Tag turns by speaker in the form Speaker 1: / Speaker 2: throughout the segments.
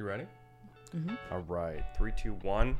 Speaker 1: You ready?
Speaker 2: Mhm.
Speaker 1: All right. Three, two, one.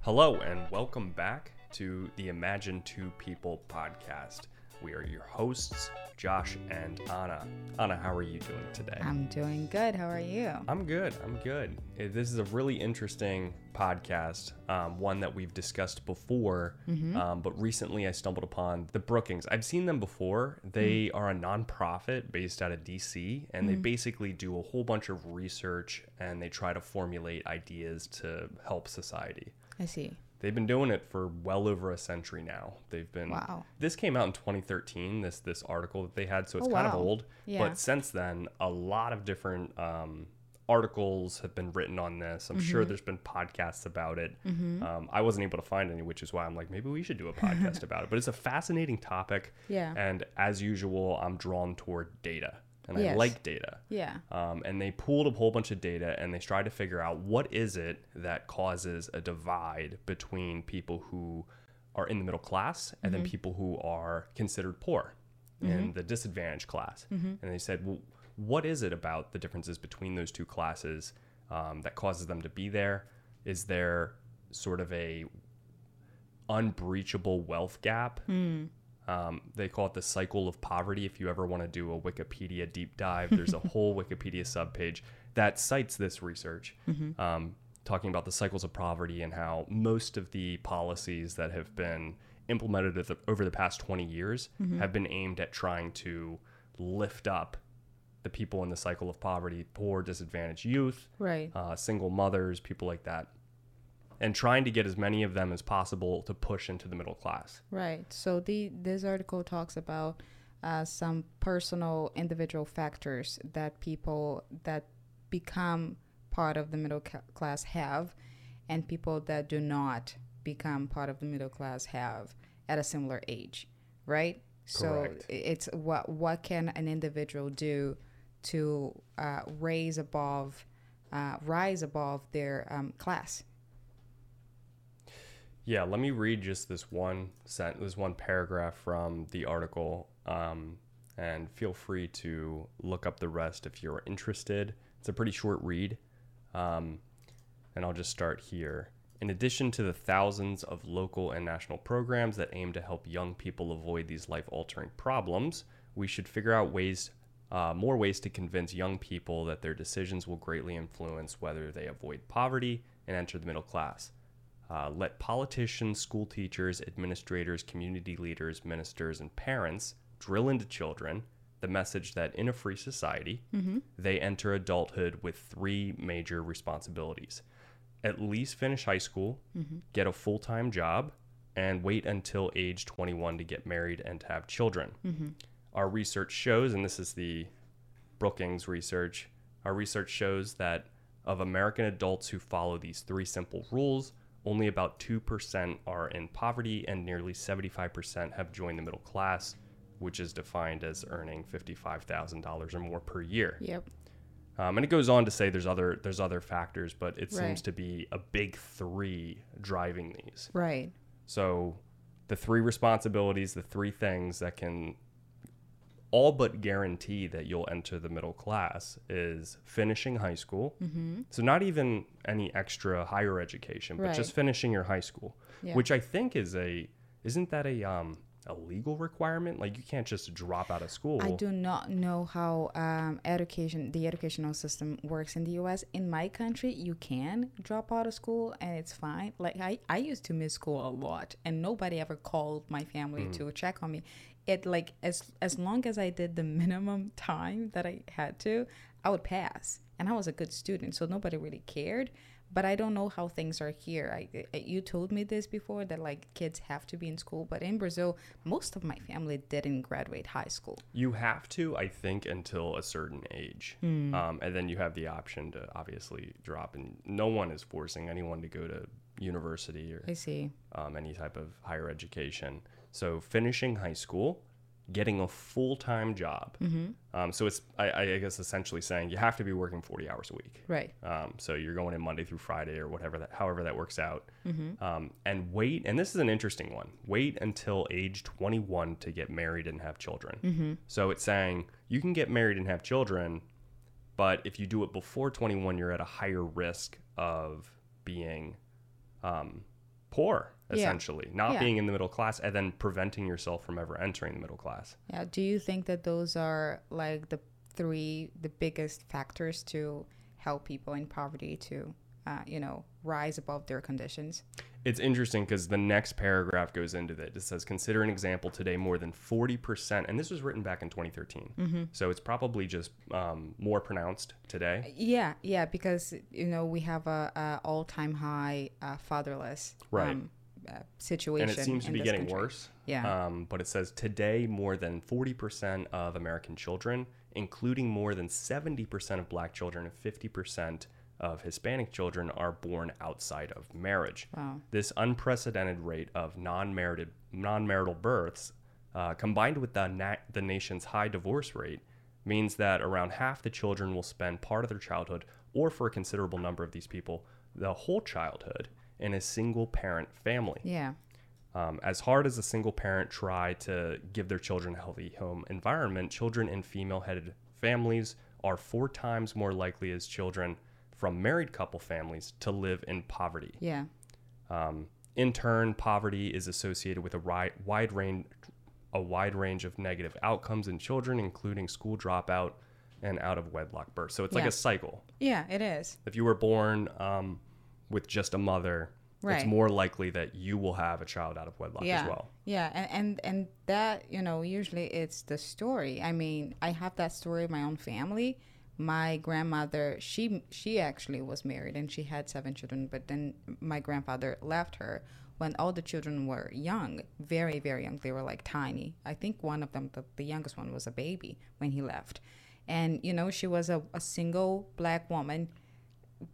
Speaker 1: Hello, and welcome back to the Imagine Two People podcast. We are your hosts, Josh and Anna. Anna, how are you doing today?
Speaker 2: I'm doing good. How are you?
Speaker 1: I'm good. I'm good. Uh, This is a really interesting podcast, um, one that we've discussed before, um, but recently I stumbled upon the Brookings. I've seen them before. They are a nonprofit based out of DC, and they basically do a whole bunch of research and they try to formulate ideas to help society.
Speaker 2: I see.
Speaker 1: They've been doing it for well over a century now. They've been
Speaker 2: Wow.
Speaker 1: This came out in 2013. This this article that they had, so it's
Speaker 2: Oh,
Speaker 1: kind of old.
Speaker 2: Yeah.
Speaker 1: But since then, a lot of different um, articles have been written on this. I'm sure
Speaker 2: Mm-hmm.
Speaker 1: there's been podcasts about it. Um, I wasn't able to find any, which is why I'm like, maybe we should do a podcast about it. But it's a fascinating topic.
Speaker 2: Yeah.
Speaker 1: And as usual, I'm drawn toward data, and I like data.
Speaker 2: Yeah.
Speaker 1: Um, and they pulled a whole bunch of data and they tried to figure out what is it that causes a divide between people who are in the middle class and then people who are considered poor in the disadvantaged class. And they said, well, what is it about the differences between those two classes um, that causes them to be there? Is there sort of a unbreachable wealth gap? Um, they call it the cycle of poverty. If you ever want to do a Wikipedia deep dive, there's a whole Wikipedia subpage that cites this research, um, talking about the cycles of poverty and how most of the policies that have been implemented the, over the past 20 years have been aimed at trying to lift up the people in the cycle of poverty, poor, disadvantaged youth,
Speaker 2: Right.
Speaker 1: uh, single mothers, people like that, and trying to get as many of them as possible to push into the middle class.
Speaker 2: Right. So the this article talks about uh, some personal individual factors that people that become part of the middle ca- class have, and people that do not become part of the middle class have at a similar age. Right. So
Speaker 1: Correct.
Speaker 2: i- it's what what can an individual do to uh, raise above, uh, rise above their um, class.
Speaker 1: Yeah, let me read just this one sent this one paragraph from the article, um, and feel free to look up the rest if you're interested. It's a pretty short read, um, and I'll just start here. In addition to the thousands of local and national programs that aim to help young people avoid these life-altering problems, we should figure out ways, uh, more ways to convince young people that their decisions will greatly influence whether they avoid poverty and enter the middle class. Uh, let politicians, school teachers, administrators, community leaders, ministers, and parents drill into children the message that in a free society, mm-hmm. they enter adulthood with three major responsibilities. At least finish high school, mm-hmm. get a full time job, and wait until age 21 to get married and to have children. Mm-hmm. Our research shows, and this is the Brookings research, our research shows that of American adults who follow these three simple rules, only about 2% are in poverty and nearly 75% have joined the middle class, which is defined as earning $55,000 or more per year.
Speaker 2: Yep.
Speaker 1: Um, and it goes on to say there's other there's other factors, but it seems to be a big three driving these.
Speaker 2: Right.
Speaker 1: So the three responsibilities, the three things that can all but guarantee that you'll enter the middle class is finishing high school. Mm-hmm. So not even any extra higher education, but just finishing your high school,
Speaker 2: Yeah.
Speaker 1: which I think is a isn't that a um a legal requirement? Like you can't just drop out of school.
Speaker 2: I do not know how um, education, the educational system works in the U.S. In my country, you can drop out of school and it's fine. Like I, I used to miss school a lot, and nobody ever called my family
Speaker 1: Mm.
Speaker 2: to check on me. It like as as long as I did the minimum time that I had to, I would pass, and I was a good student, so nobody really cared. But I don't know how things are here. I, I- you told me this before that like kids have to be in school, but in Brazil, most of my family didn't graduate high school.
Speaker 1: You have to, I think, until a certain age,
Speaker 2: Hmm.
Speaker 1: um, and then you have the option to obviously drop. And no one is forcing anyone to go to university or
Speaker 2: I see.
Speaker 1: um, any type of higher education. So finishing high school, getting a full time job.
Speaker 2: Mm-hmm.
Speaker 1: Um, so it's, I, I guess, essentially saying you have to be working forty hours a week.
Speaker 2: Right.
Speaker 1: Um, so you're going in Monday through Friday or whatever that, however that works out.
Speaker 2: Mm-hmm.
Speaker 1: Um, and wait, and this is an interesting one. Wait until age 21 to get married and have children.
Speaker 2: Mm-hmm.
Speaker 1: So it's saying you can get married and have children But if you do it before 21, you're at a higher risk of being poor,
Speaker 2: Yeah.
Speaker 1: essentially, not
Speaker 2: Yeah.
Speaker 1: being in the middle class, and then preventing yourself from ever entering the middle class.
Speaker 2: Yeah. Do you think that those are like the three, the biggest factors to help people in poverty to, uh, you know, rise above their conditions?
Speaker 1: It's interesting because the next paragraph goes into that. It says, consider an example today more than 40%, and this was written back in 2013.
Speaker 2: Mm-hmm.
Speaker 1: So it's probably just um, more pronounced today.
Speaker 2: Yeah, yeah, because you know we have a, a all-time high uh, fatherless
Speaker 1: Right.
Speaker 2: um, uh, situation,
Speaker 1: And it seems to be getting
Speaker 2: country.
Speaker 1: worse.
Speaker 2: Yeah.
Speaker 1: Um, but it says today more than 40% of American children, including more than 70% of black children and 50% of Hispanic children, are born outside of marriage.
Speaker 2: Wow.
Speaker 1: This unprecedented rate of non-marital, non-marital births, uh, combined with the, na- the nation's high divorce rate, means that around half the children will spend part of their childhood, or for a considerable number of these people, the whole childhood, in a single parent family.
Speaker 2: Yeah,
Speaker 1: Um, as hard as a single parent try to give their children a healthy home environment, children in female headed families are four times more likely as children from married couple families to live in poverty.
Speaker 2: yeah,
Speaker 1: Um, in turn, poverty is associated with a ri- wide range, a wide range of negative outcomes in children, including school dropout and out of wedlock birth. So it's like a cycle.
Speaker 2: yeah. It is.
Speaker 1: If you were born um, with just a mother, it's more likely that you will have a child out of wedlock
Speaker 2: yeah,
Speaker 1: as well.
Speaker 2: yeah, and, and and that you know usually it's the story. I mean, I have that story in my own family. My grandmother, she she actually was married and she had seven children, but then my grandfather left her when all the children were young, very very young. They were like tiny. I think one of them, the, the youngest one, was a baby when he left, and you know she was a, a single black woman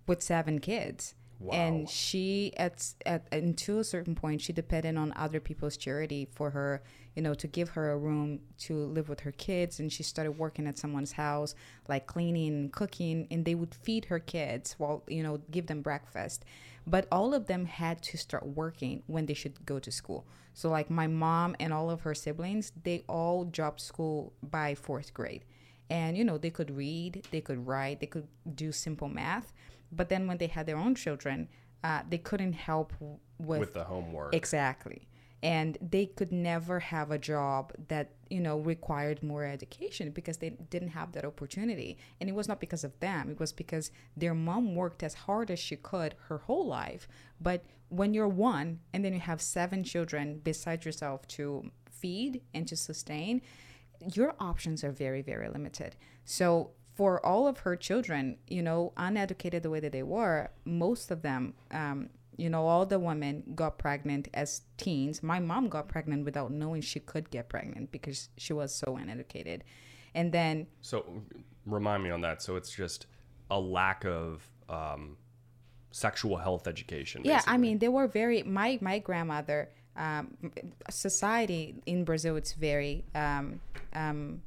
Speaker 2: with seven kids.
Speaker 1: Wow.
Speaker 2: And she at at until a certain point she depended on other people's charity for her, you know, to give her a room to live with her kids and she started working at someone's house, like cleaning and cooking, and they would feed her kids while, you know, give them breakfast. But all of them had to start working when they should go to school. So like my mom and all of her siblings, they all dropped school by fourth grade and you know they could read they could write they could do simple math but then when they had their own children uh, they couldn't help with,
Speaker 1: with the homework.
Speaker 2: exactly. And they could never have a job that you know required more education because they didn't have that opportunity. And it was not because of them. It was because their mom worked as hard as she could her whole life. But when you're one and then you have seven children besides yourself to feed and to sustain your options are very very limited. So for all of her children you know uneducated the way that they were most of them um, you know all the women got pregnant as teens my mom got pregnant without knowing she could get pregnant because she was so uneducated and then
Speaker 1: So remind me on that. So it's just a lack of um, sexual health education.
Speaker 2: yeah i mean they were very my my grandmother um, society in brazil it's very um, um,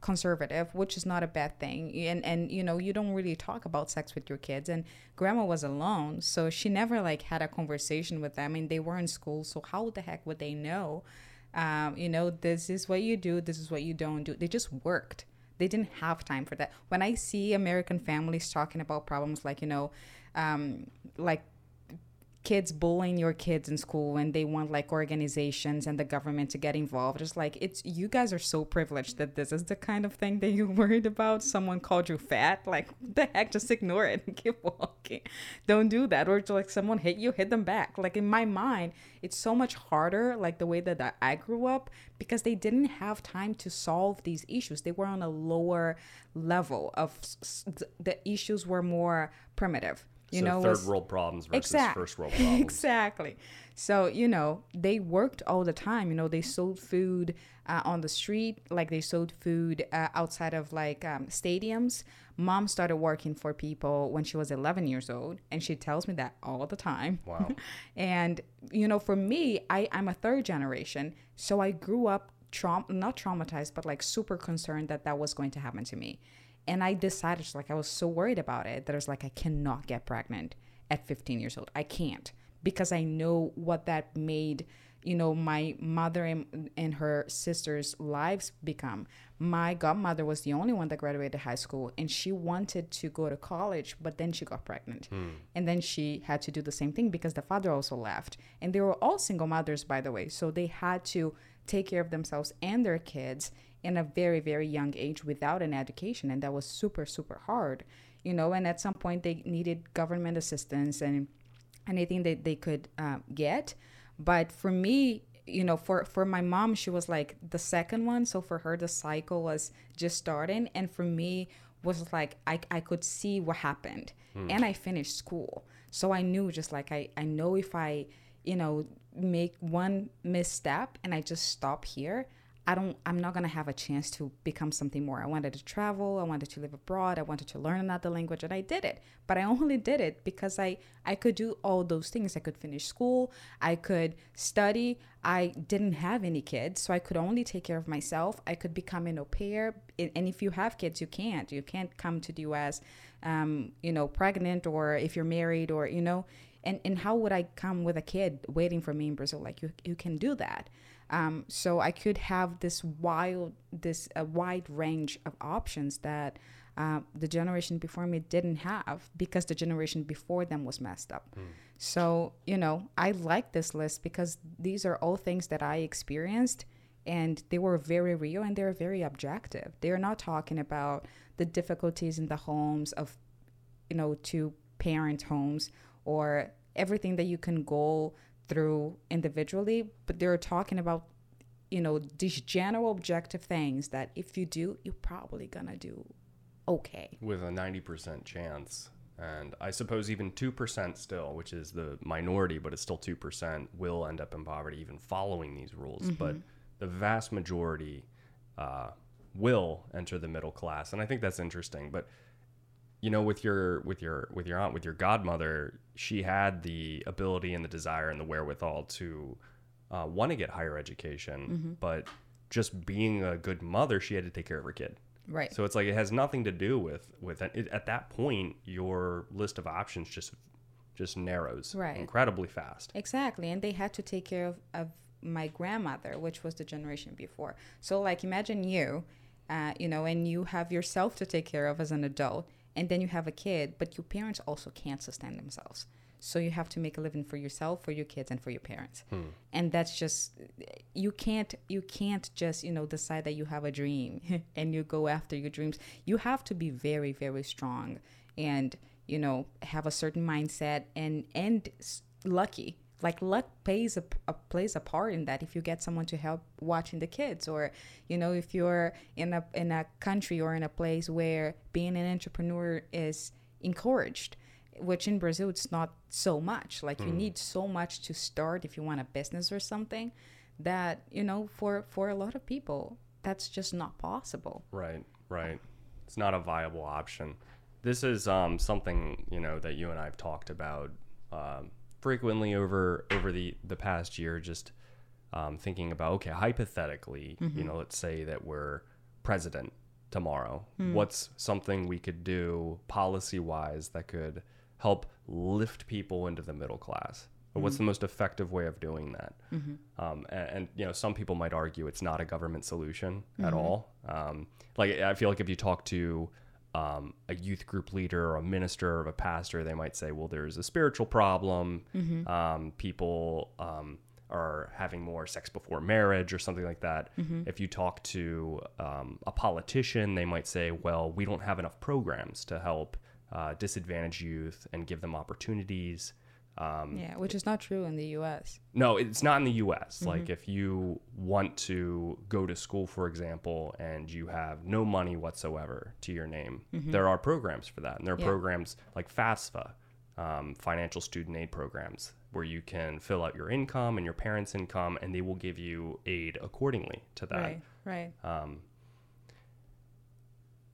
Speaker 2: conservative which is not a bad thing. And and you know you don't really talk about sex with your kids. And grandma was alone so she never like had a conversation with them. And they were in school so how the heck would they know? Um, you know this is what you do this is what you don't do. They just worked. They didn't have time for that. When i see american families talking about problems like you know um, like kids bullying your kids in school and they want like organizations and the government to get involved it's like it's you guys are so privileged that this is the kind of thing that you're worried about. Someone called you fat like the heck? Just ignore it and keep walking. Don't do that. Or like someone hit you hit them back. Like in my mind it's so much harder like the way that I grew up because they didn't have time to solve these issues. They were on a lower level of the issues were more primitive you
Speaker 1: so
Speaker 2: know
Speaker 1: third
Speaker 2: was-
Speaker 1: world problems versus
Speaker 2: Exact-
Speaker 1: first world problems.
Speaker 2: exactly. So, you know, they worked all the time. You know, they sold food uh, on the street, like they sold food uh, outside of like um, stadiums. Mom started working for people when she was 11 years old, and she tells me that all the time.
Speaker 1: Wow.
Speaker 2: and, you know, for me, I, I'm a third generation. So I grew up traum- not traumatized, but like super concerned that that was going to happen to me. And I decided, like, I was so worried about it that I was like, I cannot get pregnant at 15 years old. I can't because I know what that made you know my mother and, and her sisters lives become. My godmother was the only one that graduated high school and she wanted to go to college but then she got pregnant. Hmm. And then she had to do the same thing because the father also left. And they were all single mothers by the way. So they had to take care of themselves and their kids in a very very young age without an education and that was super super hard you know and at some point they needed government assistance and anything that they could uh, get. But for me you know for for my mom she was like the second one so for her the cycle was just starting. And for me was like i, I could see what happened. And i finished school. So i knew just like i i know if i you know make one misstep and i just stop here I don't I'm not gonna have a chance to become something more. I wanted to travel, I wanted to live abroad, I wanted to learn another language and I did it. But I only did it because I I could do all those things. I could finish school, I could study. I didn't have any kids, so I could only take care of myself. I could become an au pair. And if you have kids, you can't. You can't come to the US um, you know, pregnant or if you're married or, you know, and, and how would I come with a kid waiting for me in Brazil? Like you, you can do that. Um, so I could have this wild, this a wide range of options that uh, the generation before me didn't have because the generation before them was messed up. So you know, I like this list because these are all things that I experienced, and they were very real and they're very objective. They are not talking about the difficulties in the homes of, you know, two parent homes or everything that you can go through individually, but they're talking about, you know, these general objective things that if you do, you're probably gonna do okay.
Speaker 1: with a 90% chance. And I suppose even 2% still, which is the minority, but it's still 2%, will end up in poverty even following these rules. But the vast majority uh, will enter the middle class. And I think that's interesting. But you know with your with your with your aunt with your godmother she had the ability and the desire and the wherewithal to uh, want to get higher education but just being a good mother she had to take care of her kid
Speaker 2: Right.
Speaker 1: so it's like it has nothing to do with with it, at that point your list of options just just narrows
Speaker 2: Right.
Speaker 1: incredibly fast
Speaker 2: Exactly. And they had to take care of, of my grandmother, which was the generation before. So, like, imagine you, uh, you know, and you have yourself to take care of as an adult, and then you have a kid, but your parents also can't sustain themselves. So you have to make a living for yourself, for your kids, and for your parents. Hmm. And that's just you can't you can't just you know decide that you have a dream and you go after your dreams. You have to be very very strong and you know have a certain mindset and and lucky like luck plays a, a plays a part in that if you get someone to help watching the kids or you know if you're in a in a country or in a place where being an entrepreneur is encouraged which in brazil it's not so much like you need so much to start if you want a business or something that you know for for a lot of people that's just not possible
Speaker 1: Right, right. It's not a viable option. This is um, something you know that you and I've talked about um, frequently over over the the past year. Just um, thinking about okay, hypothetically, you know, let's say that we're president tomorrow. What's something we could do policy wise that could help lift people into the middle class? Or what's the most effective way of doing that? Um, and, and you know, some people might argue it's not a government solution at all. Um, like I feel like if you talk to um, a youth group leader or a minister or a pastor, they might say, "Well, there's a spiritual problem. Um, people um, are having more sex before marriage or something like that." If you talk to um, a politician, they might say, "Well, we don't have enough programs to help uh, disadvantaged youth and give them opportunities." Um,
Speaker 2: yeah which is not true in the us
Speaker 1: no, it's not in the US. Like if you want to go to school, for example, and you have no money whatsoever to your name, there are programs for that. And there are
Speaker 2: Yeah.
Speaker 1: programs like FAFSA, um, financial student aid programs, where you can fill out your income and your parents' income, and they will give you aid accordingly to that.
Speaker 2: right right
Speaker 1: Um,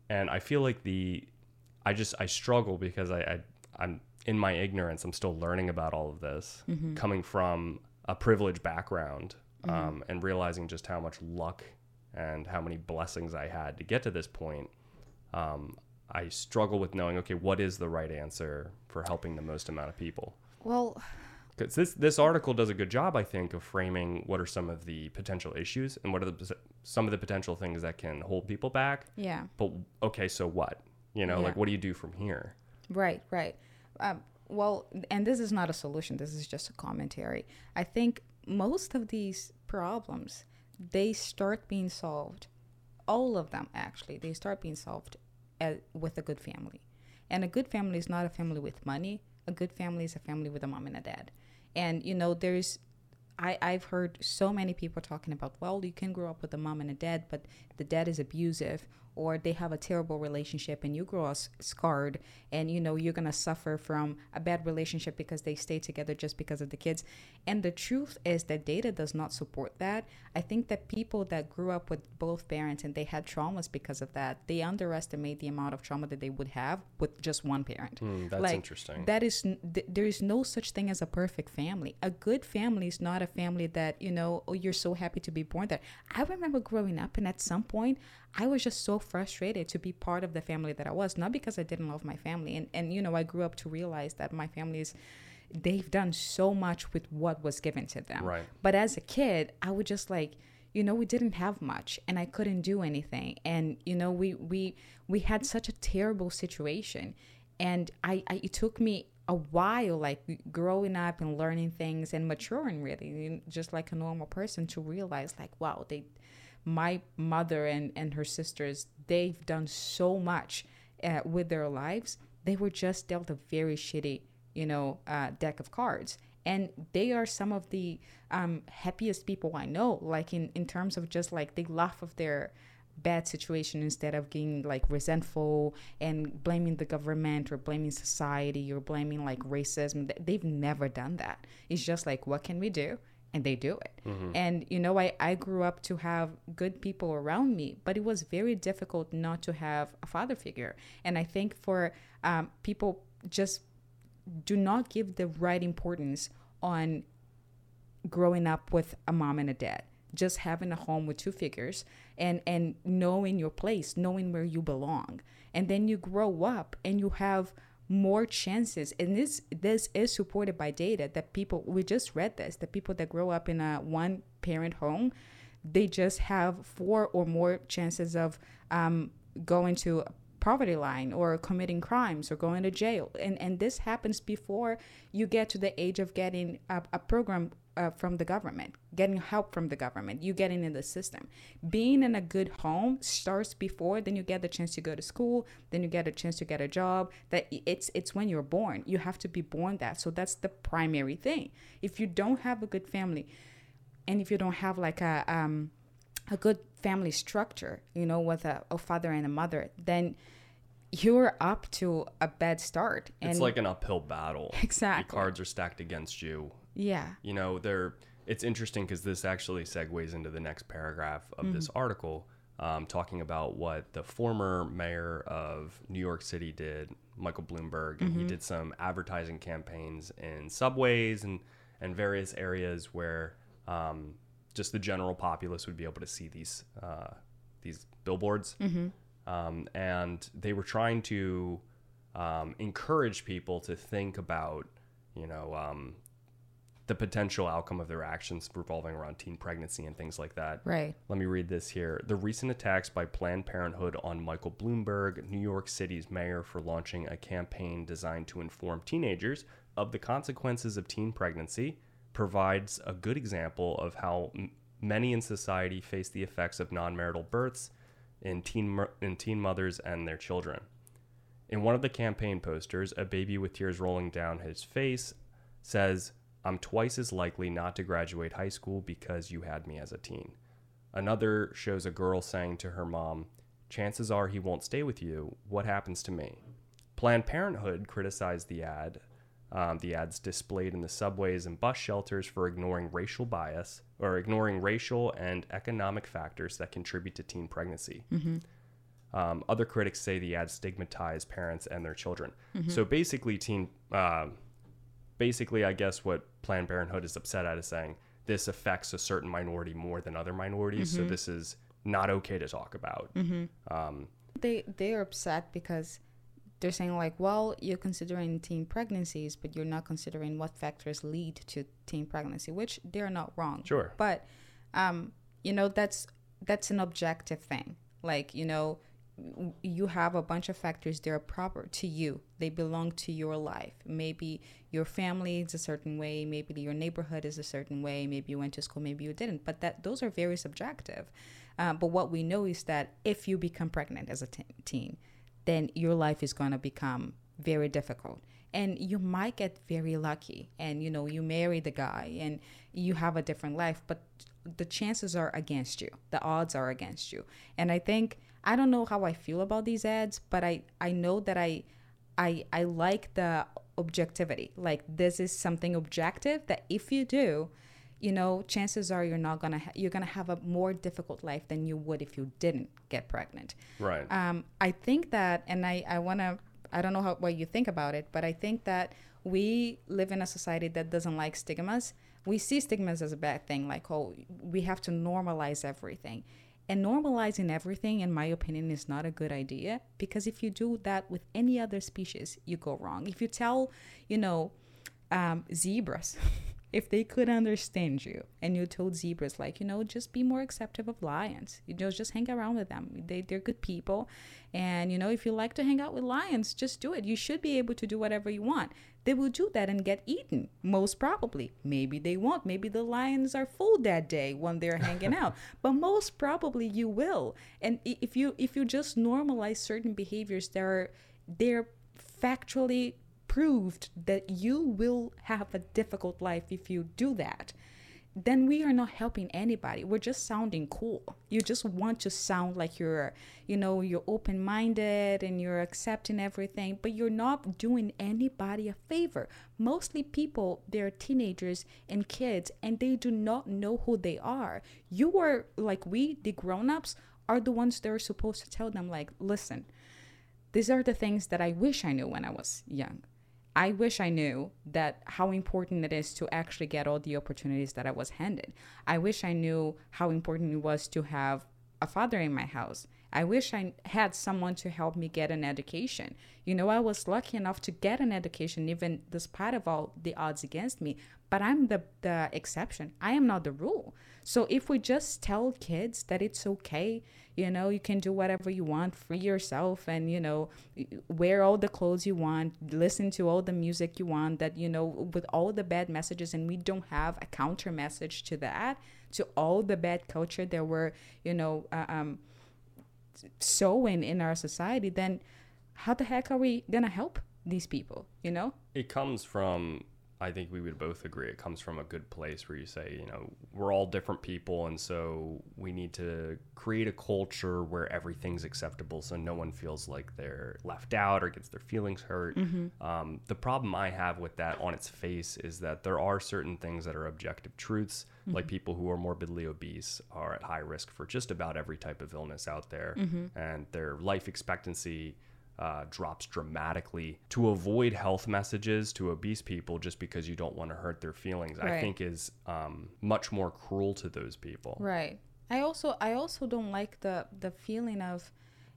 Speaker 1: and I feel like the, I just I struggle because I, I I'm in my ignorance. I'm still learning about all of this, coming from a privileged background, um, and realizing just how much luck and how many blessings I had to get to this point. Um, I struggle with knowing okay, what is the right answer for helping the most amount of people?
Speaker 2: Well,
Speaker 1: because this this article does a good job, I think, of framing what are some of the potential issues and what are the some of the potential things that can hold people back.
Speaker 2: Yeah.
Speaker 1: But okay, so what? You know,
Speaker 2: Yeah.
Speaker 1: like what do you do from here?
Speaker 2: Right, right. Um, well, and this is not a solution. This is just a commentary. I think most of these problems they start being solved. All of them, actually, they start being solved at, with a good family. And a good family is not a family with money. A good family is a family with a mom and a dad. And you know, there's I, I've heard so many people talking about, well, you can grow up with a mom and a dad, but the dad is abusive or they have a terrible relationship and you grow up scarred and you know you're going to suffer from a bad relationship because they stay together just because of the kids and the truth is that data does not support that i think that people that grew up with both parents and they had traumas because of that they underestimate the amount of trauma that they would have with just one parent
Speaker 1: Hmm, that's
Speaker 2: like,
Speaker 1: interesting.
Speaker 2: that is th- there is no such thing as a perfect family. A good family is not a family that you know. Oh, you're so happy to be born there. I remember growing up, and at some point, I was just so frustrated to be part of the family that I was. Not because I didn't love my family, and and you know, I grew up to realize that my family is. They've done so much with what was given to them.
Speaker 1: Right.
Speaker 2: But as a kid, I would just like, you know, we didn't have much and I couldn't do anything. And, you know, we we we had such a terrible situation. And I, I it took me a while, like growing up and learning things and maturing really, just like a normal person to realize like, wow, they my mother and, and her sisters, they've done so much uh, with their lives. They were just dealt a very shitty, you know, uh, deck of cards. And they are some of the um, happiest people I know, like in, in terms of just like they laugh of their bad situation instead of getting like resentful and blaming the government or blaming society or blaming like racism. They've never done that. It's just like, what can we do? And they do it. And, you know, I, I grew up to have good people around me, but it was very difficult not to have a father figure. And I think for um, people just do not give the right importance on growing up with a mom and a dad just having a home with two figures and and knowing your place knowing where you belong. And then you grow up and you have more chances. And this this is supported by data that people we just read this the people that grow up in a one parent home they just have four or more chances of um, going to poverty line or committing crimes or going to jail. And and this happens before you get to the age of getting a, a program uh, from the government getting help from the government you getting in the system being in a good home starts before then you get the chance to go to school then you get a chance to get a job that it's it's when you're born you have to be born that so that's the primary thing if you don't have a good family and if you don't have like a um a good family structure, you know, with a, a father and a mother, then you're up to a bad start. And
Speaker 1: it's like an uphill battle.
Speaker 2: Exactly.
Speaker 1: The cards are stacked against you.
Speaker 2: Yeah,
Speaker 1: You know, they're. It's interesting because this actually segues into the next paragraph of this
Speaker 2: Mm-hmm.
Speaker 1: article, um, talking about what the former mayor of New York City did, Michael Bloomberg, and
Speaker 2: Mm-hmm.
Speaker 1: he did some advertising campaigns in subways and and various areas where um, just the general populace would be able to see these uh, these billboards, um, and they were trying to um, encourage people to think about, you know, um, the potential outcome of their actions revolving around teen pregnancy and things like that.
Speaker 2: right.
Speaker 1: Let me read this here. The recent attacks by Planned Parenthood on Michael Bloomberg, New York City's mayor, for launching a campaign designed to inform teenagers of the consequences of teen pregnancy, provides a good example of how m- many in society face the effects of non marital births in teen, mer- in teen mothers and their children. In one of the campaign posters, a baby with tears rolling down his face says, I'm twice as likely not to graduate high school because you had me as a teen. Another shows a girl saying to her mom, Chances are he won't stay with you. What happens to me? Planned Parenthood criticized the ad, um, the ads displayed in the subways and bus shelters for ignoring racial bias or ignoring racial and economic factors that contribute to teen pregnancy. Um, other critics say the ads stigmatize parents and their children. So basically, teen, uh, basically, I guess what Planned Parenthood is upset at is saying this affects a certain minority more than other minorities. So this is not okay to talk about. Um,
Speaker 2: They they're upset because they're saying like, well, you're considering teen pregnancies, but you're not considering what factors lead to teen pregnancy, which they're not wrong.
Speaker 1: Sure.
Speaker 2: But um, you know, that's that's an objective thing. Like, you know, you have a bunch of factors that are proper to you. They belong to your life. Maybe your family is a certain way. Maybe your neighborhood is a certain way. Maybe you went to school. Maybe you didn't. But that those are very subjective. Uh, but what we know is that if you become pregnant as a t- teen then your life is going to become very difficult. And you might get very lucky. And you know you marry the guy and you have a different life but the chances are against you. The odds are against you. And i think I don't know how I feel about these ads, but I I know that I I I like the objectivity. Like this is something objective that if you do, you know, chances are you're not gonna ha- you're gonna have a more difficult life than you would if you didn't get pregnant.
Speaker 1: Right.
Speaker 2: Um, I think that, and I I wanna I don't know how what you think about it, but I think that we live in a society that doesn't like stigmas. We see stigmas as a bad thing, like oh, we have to normalize everything. And normalizing everything, in my opinion, is not a good idea because if you do that with any other species, you go wrong. If you tell, you know, um, zebras, if they could understand you and you told zebras, like, you know, just be more accepting of lions, you know, just hang around with them. They, they're good people. And, you know, if you like to hang out with lions, just do it. You should be able to do whatever you want they will do that and get eaten most probably maybe they won't maybe the lions are full that day when they're hanging out but most probably you will and if you if you just normalize certain behaviors that are they're factually proved that you will have a difficult life if you do that then we are not helping anybody. We're just sounding cool. You just want to sound like you're, you know, you're open minded and you're accepting everything, but you're not doing anybody a favor. Mostly people, they're teenagers and kids, and they do not know who they are. You are like we, the grown ups, are the ones that are supposed to tell them, like, listen, these are the things that I wish I knew when I was young. I wish I knew that how important it is to actually get all the opportunities that I was handed. I wish I knew how important it was to have a father in my house. I wish I had someone to help me get an education. You know, I was lucky enough to get an education, even despite of all the odds against me. But I'm the the exception. I am not the rule. So if we just tell kids that it's okay you know you can do whatever you want free yourself and you know wear all the clothes you want listen to all the music you want that you know with all the bad messages and we don't have a counter message to that to all the bad culture that we're you know uh, um sowing in our society then how the heck are we gonna help these people you know?
Speaker 1: It comes from I think we would both agree it comes from a good place where you say, you know, we're all different people, and so we need to create a culture where everything's acceptable, so no one feels like they're left out or gets their feelings hurt. Mm-hmm. Um, the problem I have with that on its face is that there are certain things that are objective truths, mm-hmm. like people who are morbidly obese are at high risk for just about every type of illness out there, mm-hmm. and their life expectancy uh, drops dramatically. To avoid health messages to obese people just because you don't want to hurt their feelings right. i think is um, much more cruel to those people.
Speaker 2: Right. I also i also don't like the the feeling of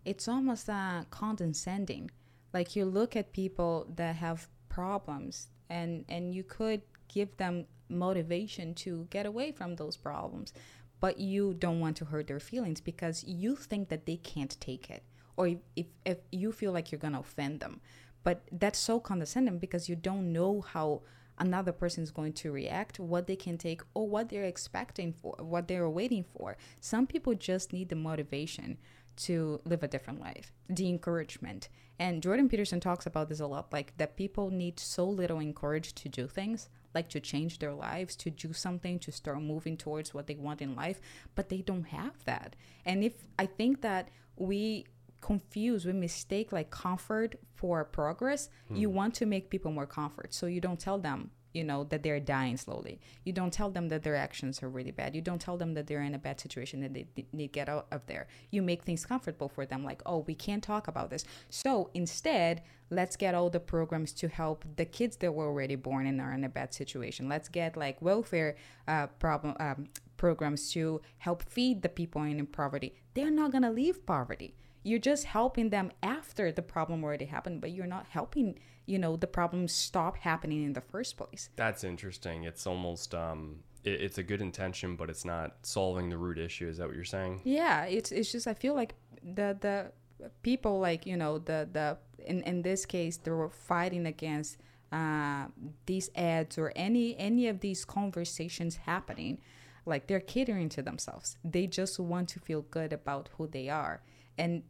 Speaker 2: it's almost uh, condescending. Like you look at people that have problems and and you could give them motivation to get away from those problems but you don't want to hurt their feelings because you think that they can't take it or if, if you feel like you're gonna offend them. But that's so condescending because you don't know how another person is going to react what they can take or what they're expecting for what they're waiting for. Some people just need the motivation to live a different life the encouragement. And jordan peterson talks about this a lot like that people need so little encouraged to do things like to change their lives to do something to start moving towards what they want in life but they don't have that. And if i think that we confuse we mistake like comfort for progress hmm. you want to make people more comfort. So you don't tell them you know that they're dying slowly. You don't tell them that their actions are really bad. You don't tell them that they're in a bad situation that they need to get out of there. You make things comfortable for them like oh we can't talk about this. So instead let's get all the programs to help the kids that were already born and are in a bad situation. Let's get like welfare uh, problem um, programs to help feed the people in poverty. They're not going to leave poverty you're just helping them after the problem already happened, but you're not helping, you know, the problem stop happening in the first place.
Speaker 1: That's interesting. It's almost um, it, it's a good intention, but it's not solving the root issue. Is that what you're saying?
Speaker 2: Yeah, it's it's just I feel like the the people like you know the the in in this case they were fighting against uh, these ads or any any of these conversations happening like they're catering to themselves they just want to feel good about who they are and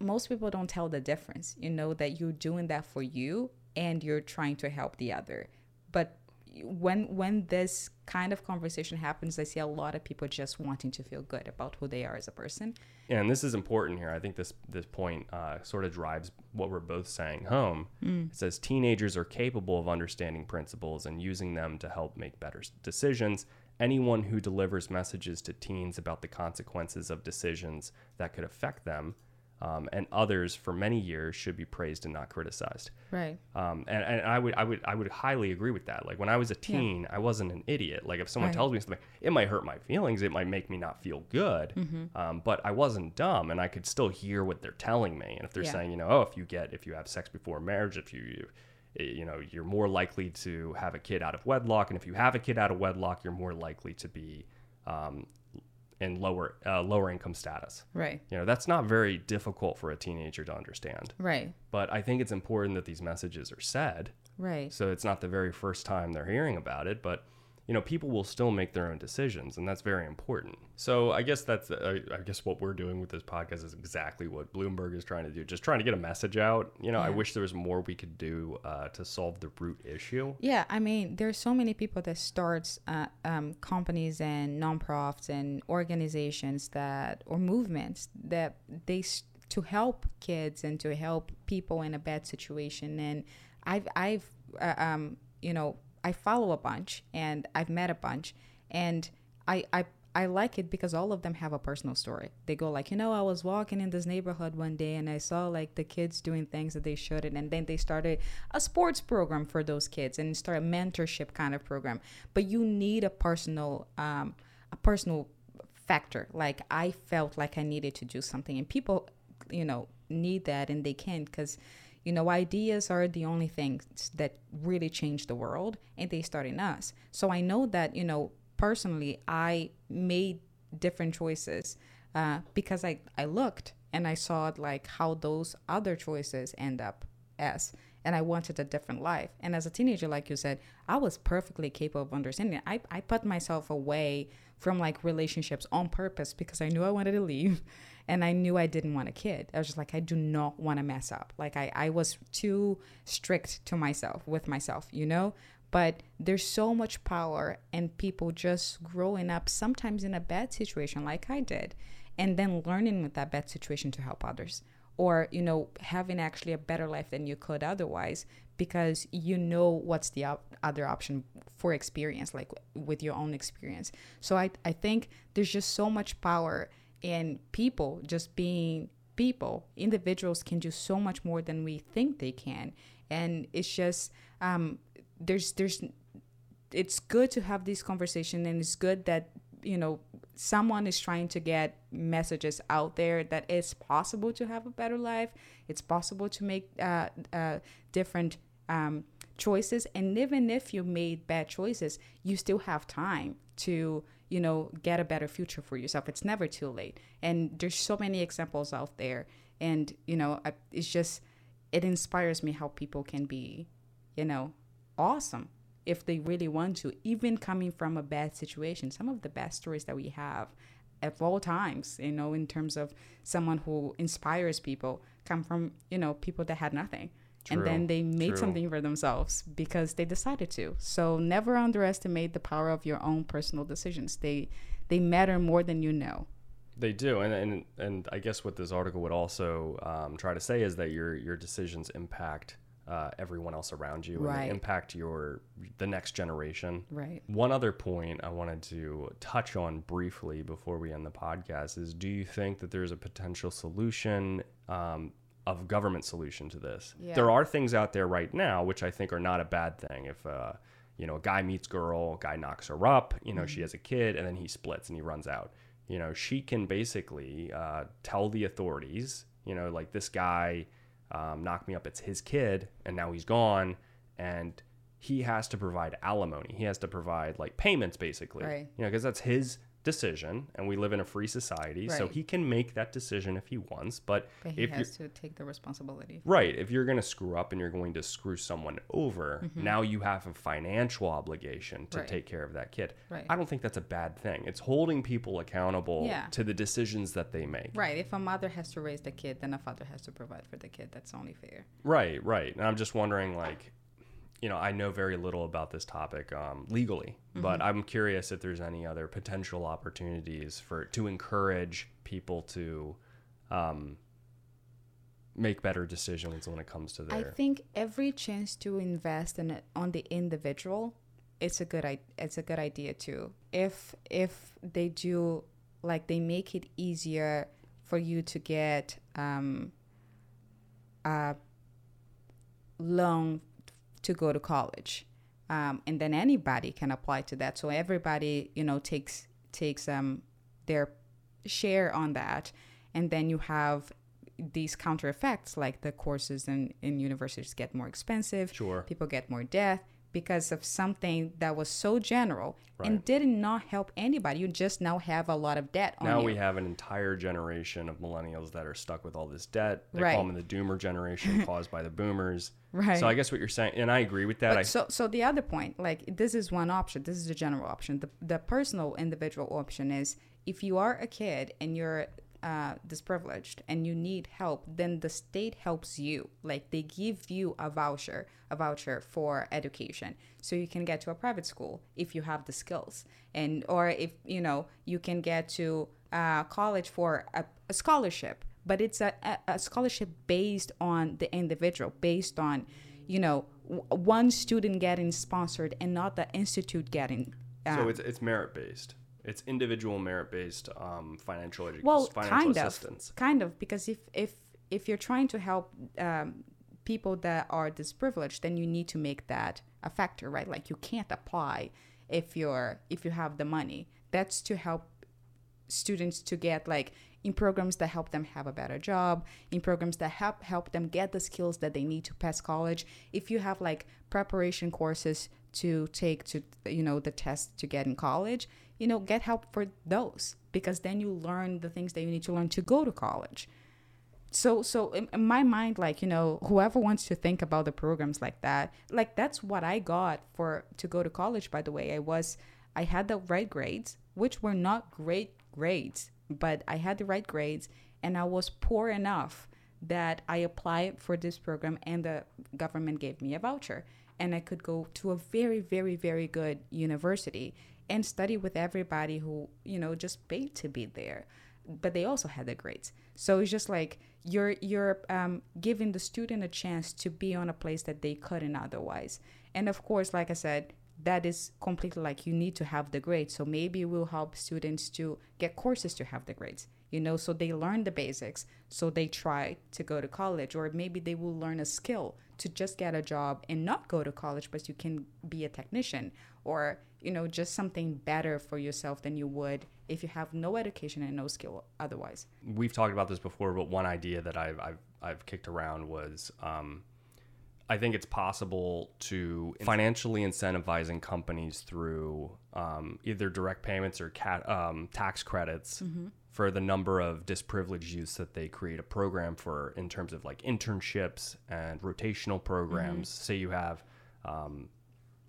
Speaker 2: most people don't tell the difference you know that you're doing that for you and you're trying to help the other but when when this kind of conversation happens i see a lot of people just wanting to feel good about who they are as a person
Speaker 1: and this is important here. I think this this point uh, sort of drives what we're both saying home. Mm. It says teenagers are capable of understanding principles and using them to help make better decisions. Anyone who delivers messages to teens about the consequences of decisions that could affect them um, and others for many years should be praised and not criticized.
Speaker 2: Right.
Speaker 1: Um, and, and I would I would I would highly agree with that. Like when I was a teen, yeah. I wasn't an idiot. Like if someone right. tells me something, it might hurt my feelings, it might make me not feel good, mm-hmm. um, but I wasn't dumb, and I could still hear what they're telling me. And if they're yeah. saying, you know, oh, if you get if you have sex before marriage, if you, you you know you're more likely to have a kid out of wedlock and if you have a kid out of wedlock you're more likely to be um, in lower uh, lower income status.
Speaker 2: Right.
Speaker 1: You know, that's not very difficult for a teenager to understand.
Speaker 2: Right.
Speaker 1: But I think it's important that these messages are said.
Speaker 2: Right.
Speaker 1: So it's not the very first time they're hearing about it, but you know, people will still make their own decisions, and that's very important. So I guess that's uh, I guess what we're doing with this podcast is exactly what Bloomberg is trying to do, just trying to get a message out. You know, yeah. I wish there was more we could do uh, to solve the root issue.
Speaker 2: Yeah, I mean, there's so many people that starts uh, um, companies and nonprofits and organizations that or movements that they to help kids and to help people in a bad situation. And I've I've uh, um, you know I follow a bunch and I've met a bunch and I I I like it because all of them have a personal story. They go like, you know, I was walking in this neighborhood one day and I saw like the kids doing things that they shouldn't, and then they started a sports program for those kids and start a mentorship kind of program. But you need a personal, um, a personal factor. Like I felt like I needed to do something, and people, you know, need that and they can't because you know, ideas are the only things that really change the world, and they start in us. So I know that, you know, personally, I made different choices uh, because I, I looked and I saw like how those other choices end up as and I wanted a different life. And as a teenager, like you said, I was perfectly capable of understanding. I, I put myself away from like relationships on purpose because I knew I wanted to leave and I knew I didn't want a kid. I was just like, I do not want to mess up. Like I, I was too strict to myself with myself, you know? But there's so much power and people just growing up sometimes in a bad situation like I did, and then learning with that bad situation to help others. Or, you know, having actually a better life than you could otherwise because you know what's the op- other option for experience, like with your own experience. So I, I think there's just so much power in people just being people individuals can do so much more than we think they can and it's just um, there's there's it's good to have this conversation and it's good that you know someone is trying to get messages out there that it's possible to have a better life it's possible to make uh, uh, different um, choices and even if you made bad choices you still have time to you know, get a better future for yourself. It's never too late. And there's so many examples out there. And, you know, it's just, it inspires me how people can be, you know, awesome if they really want to, even coming from a bad situation. Some of the best stories that we have at all times, you know, in terms of someone who inspires people, come from, you know, people that had nothing. True, and then they made true. something for themselves because they decided to. So never underestimate the power of your own personal decisions. They they matter more than you know.
Speaker 1: They do, and and and I guess what this article would also um, try to say is that your your decisions impact uh, everyone else around you right. and impact your the next generation.
Speaker 2: Right.
Speaker 1: One other point I wanted to touch on briefly before we end the podcast is: Do you think that there's a potential solution um, of government solution to this. Yeah. There are things out there right now which I think are not a bad thing. If uh, you know, a guy meets girl, guy knocks her up, you know, mm-hmm. she has a kid, and then he splits and he runs out. You know, she can basically uh, tell the authorities You know, like this guy um, knocked me up. It's his kid, and now he's gone, and he has to provide alimony. He has to provide like payments, basically.
Speaker 2: Right.
Speaker 1: You know, because that's his decision, and we live in a free society, so he can make that decision if he wants. But,
Speaker 2: But he
Speaker 1: if
Speaker 2: has to take the responsibility.
Speaker 1: Right. If you're going to screw up and you're going to screw someone over,
Speaker 2: Mm-hmm.
Speaker 1: now you have a financial obligation to
Speaker 2: Right.
Speaker 1: take care of that kid.
Speaker 2: Right.
Speaker 1: I don't think that's a bad thing. It's holding people accountable
Speaker 2: Yeah.
Speaker 1: to the decisions that they make.
Speaker 2: Right. If a mother has to raise the kid, then a father has to provide for the kid. That's only fair.
Speaker 1: Right, right. And I'm just wondering, like, you know, I know very little about this topic um, legally,
Speaker 2: Mm-hmm.
Speaker 1: but I'm curious if there's any other potential opportunities for to encourage people to um, make better decisions when it comes to their.
Speaker 2: I think every chance to invest in it on the individual, it's a good it's a good idea too. If if they do like they make it easier for you to get um, a loan to go to college, um, and then anybody can apply to that. So everybody you know takes takes um their share on that, and then you have these counter effects like the courses in, in universities get more expensive
Speaker 1: Sure.
Speaker 2: people get more debt because of something that was so general and did not help anybody you just now have a lot of debt on
Speaker 1: Now
Speaker 2: you
Speaker 1: we have an entire generation of millennials that are stuck with all this debt. They
Speaker 2: Right.
Speaker 1: call them the doomer generation caused by the boomers.
Speaker 2: Right.
Speaker 1: So I guess what you're saying, and I agree with that. I,
Speaker 2: so, so the other point, like this is one option. This is the general option. The, the personal individual option is if you are a kid and you're uh, disprivileged and you need help, then the state helps you. Like they give you a voucher, a voucher for education, so you can get to a private school if you have the skills, and or if you know you can get to uh, college for a, a scholarship. But it's a, a, scholarship based on the individual, based on you know one student getting sponsored and not the institute getting uh,
Speaker 1: so it's it's merit based. It's individual merit based um, financial education,
Speaker 2: well
Speaker 1: financial
Speaker 2: kind
Speaker 1: assistance.
Speaker 2: of kind of because if if if you're trying to help um, people that are disprivileged then you need to make that a factor right? Like you can't apply if you're if you have the money. That's to help students to get like in programs that help them have a better job in programs that help help them get the skills that they need to pass college. If you have like preparation courses to take to you know the test to get in college you know get help for those because then you learn the things that you need to learn to go to college. So so in, in my mind like you know whoever wants to think about the programs like that like that's what i got for to go to college by the way. I was i had the right grades which were not great grades but i had the right grades and i was poor enough that i applied for this program and the government gave me a voucher and i could go to a very very very good university and study with everybody who you know just paid to be there but they also had the grades. So it's just like you're you're um, giving the student a chance to be on a place that they couldn't otherwise. And of course, like I said, that is completely like you need to have the grades. So maybe we'll help students to get courses to have the grades. You know, so they learn the basics, so they try to go to college, or maybe they will learn a skill to just get a job and not go to college, but you can be a technician, or you know, just something better for yourself than you would if you have no education and no skill otherwise.
Speaker 1: We've talked about this before, but one idea that I've I've, I've kicked around was. Um, I think it's possible to financially incentivizing companies through um, either direct payments or cat, um, tax credits for the number of disprivileged youths that they create a program for in terms of like internships and rotational programs. Say you have um,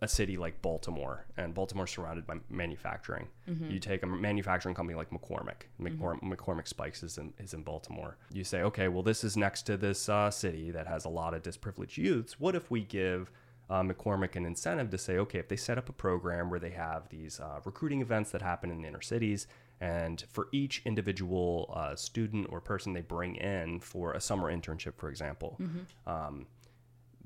Speaker 1: a city like Baltimore, and Baltimore's surrounded by manufacturing. You take a manufacturing company like McCormick. McCormick, McCormick Spices is in, is in Baltimore. You say, okay, well, this is next to this uh, city that has a lot of disprivileged youths. What if we give uh, McCormick an incentive to say, okay, if they set up a program where they have these uh, recruiting events that happen in the inner cities, and for each individual uh, student or person they bring in for a summer internship, for example, um,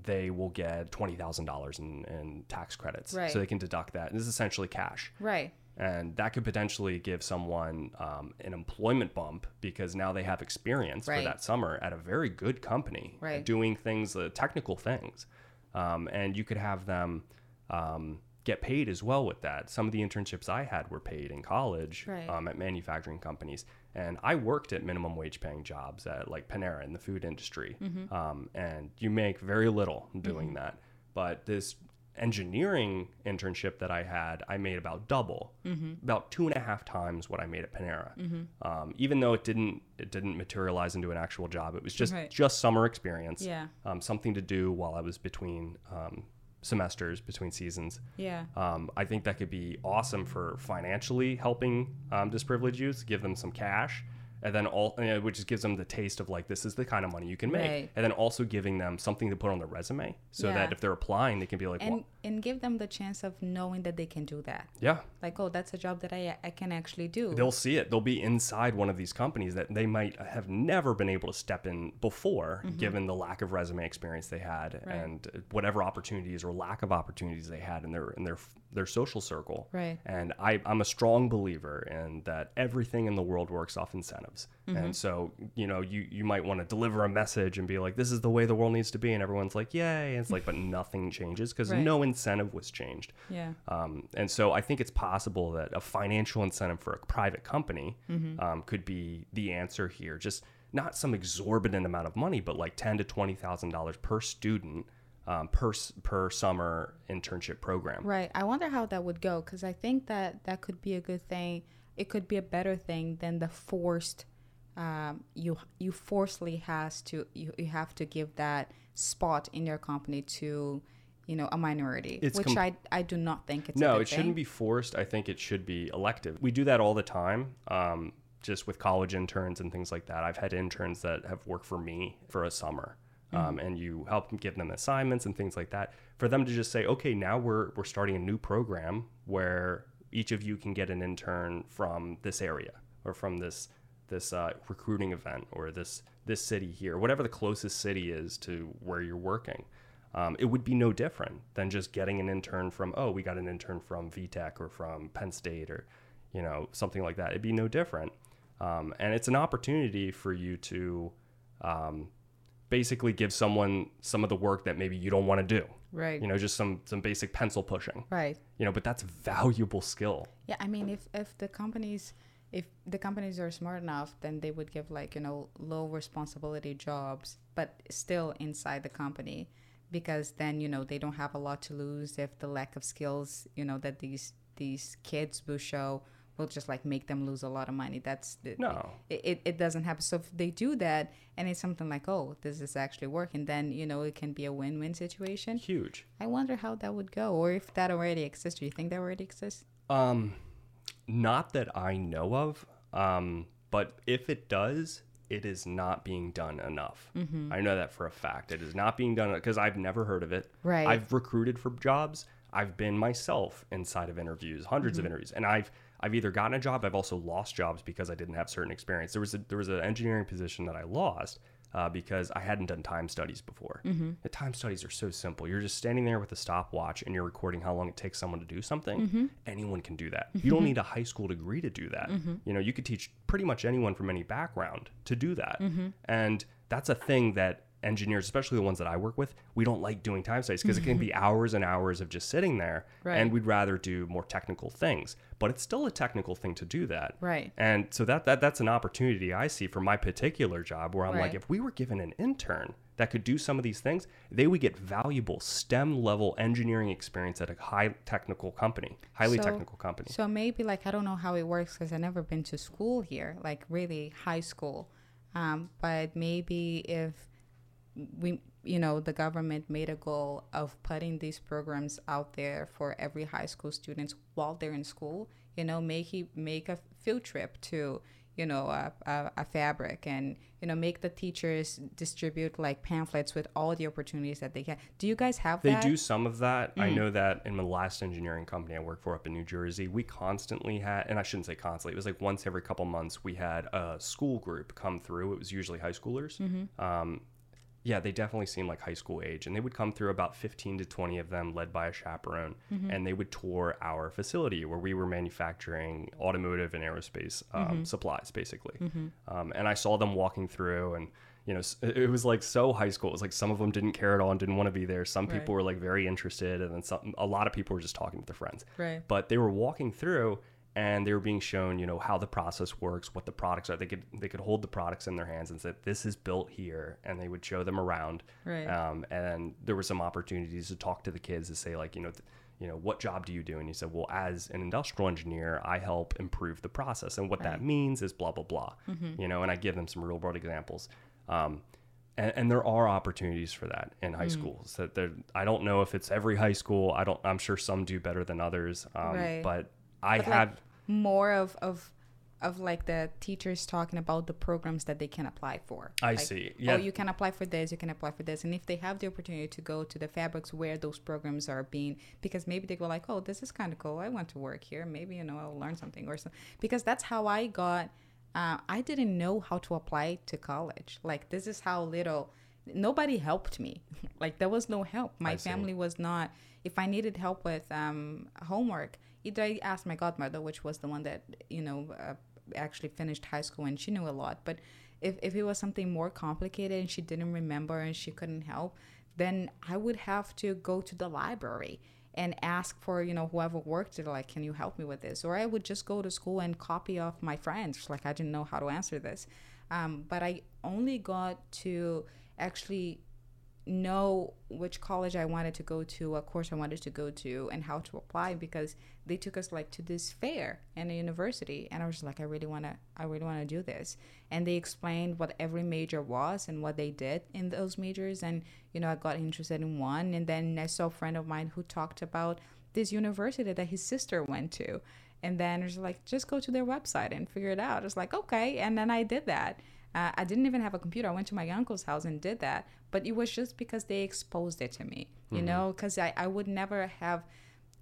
Speaker 1: they will get twenty thousand dollars in in tax credits,
Speaker 2: Right.
Speaker 1: so they can deduct that. And this is essentially cash,
Speaker 2: Right.
Speaker 1: and that could potentially give someone um, an employment bump because now they have experience for that summer at a very good company,
Speaker 2: Right.
Speaker 1: doing things, uh, technical things, um, and you could have them. Um, get paid as well with that. Some of the internships I had were paid in college
Speaker 2: Right.
Speaker 1: um, at manufacturing companies, and I worked at minimum wage paying jobs at like Panera in the food industry,
Speaker 2: Mm-hmm.
Speaker 1: um, and you make very little doing that. But this engineering internship that I had, I made about double,
Speaker 2: Mm-hmm.
Speaker 1: about two and a half times what I made at Panera. Um, even though it didn't it didn't materialize into an actual job, it was just
Speaker 2: Right.
Speaker 1: just summer experience
Speaker 2: Yeah.
Speaker 1: um, something to do while I was between um, semesters, between seasons.
Speaker 2: Yeah.
Speaker 1: Um, I think that could be awesome for financially helping um, disprivileged youths, give them some cash, and then all, uh, which just gives them the taste of like this is the kind of money you can make,
Speaker 2: Right.
Speaker 1: and then also giving them something to put on their resume, so
Speaker 2: Yeah.
Speaker 1: that if they're applying, they can be like,
Speaker 2: And
Speaker 1: well,
Speaker 2: and give them the chance of knowing that they can do that.
Speaker 1: yeah,
Speaker 2: Like, oh, that's a job that I I can actually do.
Speaker 1: they'll see it. They'll be inside one of these companies that they might have never been able to step in before, given the lack of resume experience they had
Speaker 2: Mm-hmm. Right.
Speaker 1: and whatever opportunities or lack of opportunities they had in their in their their social circle.
Speaker 2: Right.
Speaker 1: And I, I'm a strong believer in that everything in the world works off incentives.
Speaker 2: Mm-hmm.
Speaker 1: And so, you know, you, you might want to deliver a message and be like, this is the way the world needs to be. And everyone's like, yay. And it's like, but nothing changes because
Speaker 2: Right.
Speaker 1: no incentive was changed.
Speaker 2: Yeah.
Speaker 1: Um, and so I think it's possible that a financial incentive for a private company
Speaker 2: Mm-hmm.
Speaker 1: um, could be the answer here. Just not some exorbitant amount of money, but like ten to twenty thousand dollars per student um, per per summer internship program.
Speaker 2: Right. I wonder how that would go because I think that that could be a good thing. It could be a better thing than the forced. Um, you you forcefully has to you, you have to give that spot in your company to you know a minority,
Speaker 1: It's
Speaker 2: which
Speaker 1: com-
Speaker 2: I I do not think it's
Speaker 1: No, it shouldn't
Speaker 2: thing.
Speaker 1: be forced. I think it should be elective. We do that all the time. Um, just with college interns and things like that. I've had interns that have worked for me for a summer. Um, and you help give them assignments and things like that. For them to just say, okay, now we're we're starting a new program where each of you can get an intern from this area or from this this uh, recruiting event or this this city here, whatever the closest city is to where you're working um, it would be no different than just getting an intern from oh we got an intern from VTech or from Penn State or you know something like that. It'd be no different, um, and it's an opportunity for you to um, basically give someone some of the work that maybe you don't want to do.
Speaker 2: right.
Speaker 1: You know, just some some basic pencil pushing.
Speaker 2: right.
Speaker 1: You know, but that's valuable skill.
Speaker 2: Yeah, I mean, if if the companies if the companies are smart enough, then they would give like you know low responsibility jobs, but still inside the company, because then you know they don't have a lot to lose if the lack of skills you know that these these kids will show will just like make them lose a lot of money. That's the,
Speaker 1: No.
Speaker 2: it, it, it doesn't happen. So if they do that and it's something like, oh, this is actually working, then you know it can be a win-win situation.
Speaker 1: Huge.
Speaker 2: I wonder how that would go, or if that already exists. Do you think that already exists?
Speaker 1: Um, not that I know of. Um, but if it does, it is not being done enough.
Speaker 2: Mm-hmm.
Speaker 1: I know that for a fact. It is not being done because I've never heard of it.
Speaker 2: Right.
Speaker 1: I've recruited for jobs. I've been myself inside of interviews, 100s
Speaker 2: Mm-hmm.
Speaker 1: of interviews, and I've I've either gotten a job. I've also lost jobs because I didn't have certain experience. There was a, there was an engineering position that I lost. Uh, because I hadn't done time studies before.
Speaker 2: Mm-hmm.
Speaker 1: The time studies are so simple. You're just standing there with a stopwatch and you're recording how long it takes someone to do something.
Speaker 2: Mm-hmm.
Speaker 1: Anyone can do that. You don't need a high school degree to do that. You know, you could teach pretty much anyone from any background to do that.
Speaker 2: Mm-hmm.
Speaker 1: And that's a thing that engineers, especially the ones that I work with, we don't like doing time studies because it can be hours and hours of just sitting there.
Speaker 2: Right.
Speaker 1: And we'd rather do more technical things. But it's still a technical thing to do that.
Speaker 2: Right.
Speaker 1: And so that, that that's an opportunity I see for my particular job where I'm like, if we were given an intern that could do some of these things, they would get valuable STEM level engineering experience at a high technical company, highly
Speaker 2: So-
Speaker 1: technical company.
Speaker 2: So maybe like I don't know how it works because I've never been to school here, like really high school. Um, but maybe if we, you know, the government made a goal of putting these programs out there for every high school students while they're in school, you know, make he make a field trip to, you know, a, a, a fabric and you know make the teachers distribute like pamphlets with all the opportunities that they can. Do you guys have
Speaker 1: They
Speaker 2: that?
Speaker 1: do some of that. I
Speaker 2: Mm.
Speaker 1: know that in the last engineering company I worked for up in New Jersey, we constantly had, and I shouldn't say constantly, it was like once every couple months, we had a school group come through. It was usually high schoolers.
Speaker 2: Mm-hmm.
Speaker 1: Um, yeah, they definitely seem like high school age. And they would come through about 15 to 20 of them, led by a chaperone.
Speaker 2: Mm-hmm.
Speaker 1: And they would tour our facility where we were manufacturing automotive and aerospace um,
Speaker 2: Mm-hmm.
Speaker 1: supplies, basically. Um, and I saw them walking through and you know, it was like so high school. It was like some of them didn't care at all and didn't want to be there. Some
Speaker 2: Right.
Speaker 1: people were like very interested, and then some. A lot of people were just talking to their friends.
Speaker 2: Right.
Speaker 1: But they were walking through, and they were being shown, you know, how the process works, what the products are. They could they could hold the products in their hands and say, "This is built here," and they would show them around.
Speaker 2: Right.
Speaker 1: Um, and there were some opportunities to talk to the kids to say, like, you know. Th- you know what job do you do and he said well as an industrial engineer i help improve the process and what that means is blah blah blah you know and i give them some real world examples um, and, and there are opportunities for that in high schools that there i don't know if it's every high school i don't i'm sure some do better than others um,
Speaker 2: Right.
Speaker 1: but i
Speaker 2: But,
Speaker 1: have
Speaker 2: like, more of of of like the teachers talking about the programs that they can apply for.
Speaker 1: I
Speaker 2: Like,
Speaker 1: see.
Speaker 2: Oh, you can apply for this, you can apply for this. And if they have the opportunity to go to the fabrics where those programs are being, because maybe they go like, oh, this is kind of cool. I want to work here. Maybe, you know, I'll learn something or something. Because that's how I got, uh, I didn't know how to apply to college. Like, this is how little, nobody helped me. like, there was no help. My
Speaker 1: I see.
Speaker 2: family was not, if I needed help with um, homework, either I asked my godmother, which was the one that, you know, uh, actually finished high school and she knew a lot. But if, if it was something more complicated and she didn't remember and she couldn't help, then I would have to go to the library and ask for, you know, whoever worked there, like, can you help me with this? Or I would just go to school and copy off my friends. Like, I didn't know how to answer this. Um, but I only got to actually know which college I wanted to go to, what course I wanted to go to, and how to apply because they took us like to this fair in a university, and I was like, I really wanna, I really wanna do this. And they explained what every major was and what they did in those majors, and you know, I got interested in one, and then I saw a friend of mine who talked about this university that his sister went to. And then it was like, just go to their website and figure it out. It's like, okay. And then I did that. Uh, I didn't even have a computer. I went to my uncle's house and did that. But it was just because they exposed it to me, you know, because I, I would never have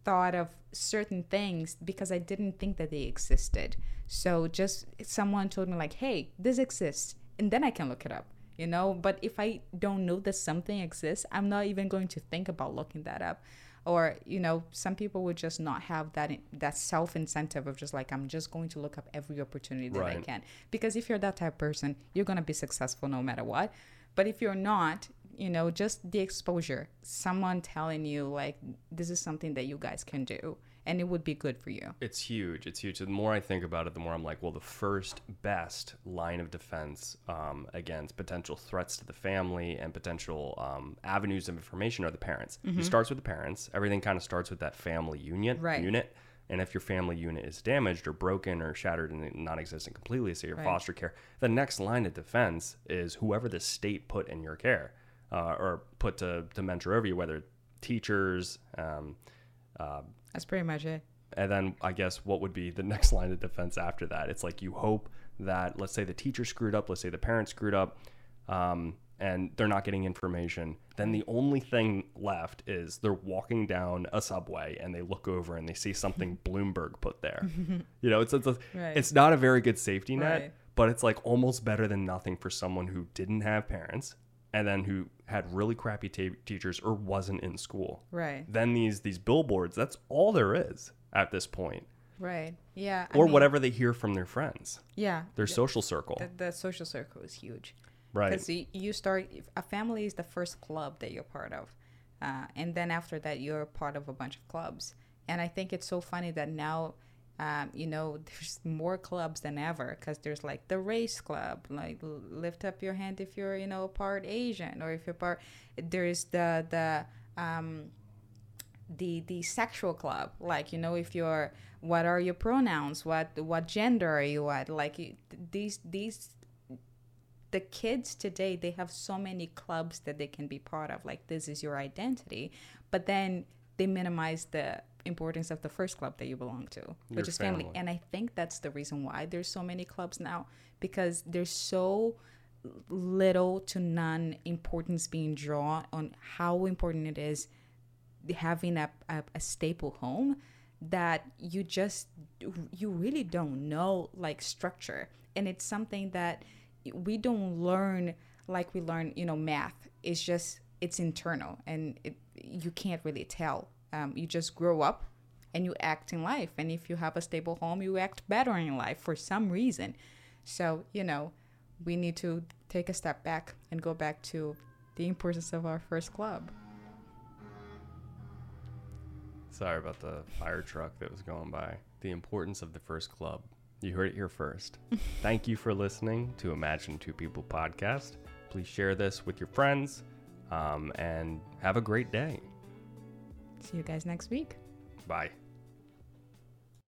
Speaker 2: thought of certain things because I didn't think that they existed. So just someone told me, like, hey, this exists. And then I can look it up, you know. But if I don't know that something exists, I'm not even going to think about looking that up or you know some people would just not have that that self incentive of just like i'm just going to look up every opportunity that i can. Because if you're that type of person you're going to be successful no matter what. But if you're not you know just the exposure someone telling you like this is something that you guys can do and it would be good for you
Speaker 1: It's huge. It's huge. The more I think about it, the more I'm like, well, the first best line of defense um, against potential threats to the family and potential um, avenues of information are the parents. It starts with the parents. Everything kind of starts with that family union
Speaker 2: Right.
Speaker 1: unit. And if your family unit is damaged or broken or shattered and non-existent completely, say your
Speaker 2: Right.
Speaker 1: foster care, the next line of defense is whoever the state put in your care uh, or put to, to mentor over you, whether teachers, um, uh,
Speaker 2: that's pretty much it
Speaker 1: and then I guess what would be the next line of defense after that? It's like you hope that, let's say the teacher screwed up, let's say the parent screwed up, um, and they're not getting information. Then the only thing left is they're walking down a subway and they look over and they see something Bloomberg put there. you know, it's it's, a,
Speaker 2: Right.
Speaker 1: it's not a very good safety net,
Speaker 2: Right.
Speaker 1: but it's like almost better than nothing for someone who didn't have parents and then who had really crappy ta- teachers or wasn't in school.
Speaker 2: Right.
Speaker 1: Then these these billboards that's all there is at this point.
Speaker 2: Right. Yeah I
Speaker 1: or
Speaker 2: mean,
Speaker 1: whatever they hear from their friends.
Speaker 2: Yeah.
Speaker 1: Their social circle.
Speaker 2: The, the social circle is huge.
Speaker 1: Right.
Speaker 2: Because you, you start a family is the first club that you're part of uh, and then after that you're part of a bunch of clubs. And i think it's so funny that now um, you know there's more clubs than ever because there's like the race club like lift up your hand if you're you know part asian or if you're part there's the the um, the the sexual club. Like you know if you're what are your pronouns? What what gender are you at? Like these these the kids today they have so many clubs that they can be part of. Like this is your identity. But then they minimize the importance of the first club that you belong to which is family.
Speaker 1: family.
Speaker 2: and i think that's the reason why there's so many clubs now because there's so little to none importance being drawn on how important it is having a, a, a staple home that you just you really don't know like structure and it's something that we don't learn like we learn you know math it's just it's internal and it, you can't really tell um, you just grow up and you act in life and if you have a stable home you act better in life for some reason so you know we need to take a step back and go back to the importance of our first club.
Speaker 1: Sorry about the fire truck that was going by. The importance of the first club. You heard it here first. Thank you for listening to Imagine Two People podcast. Please share this with your friends um, and have a great day.
Speaker 2: See you guys next week.
Speaker 1: Bye.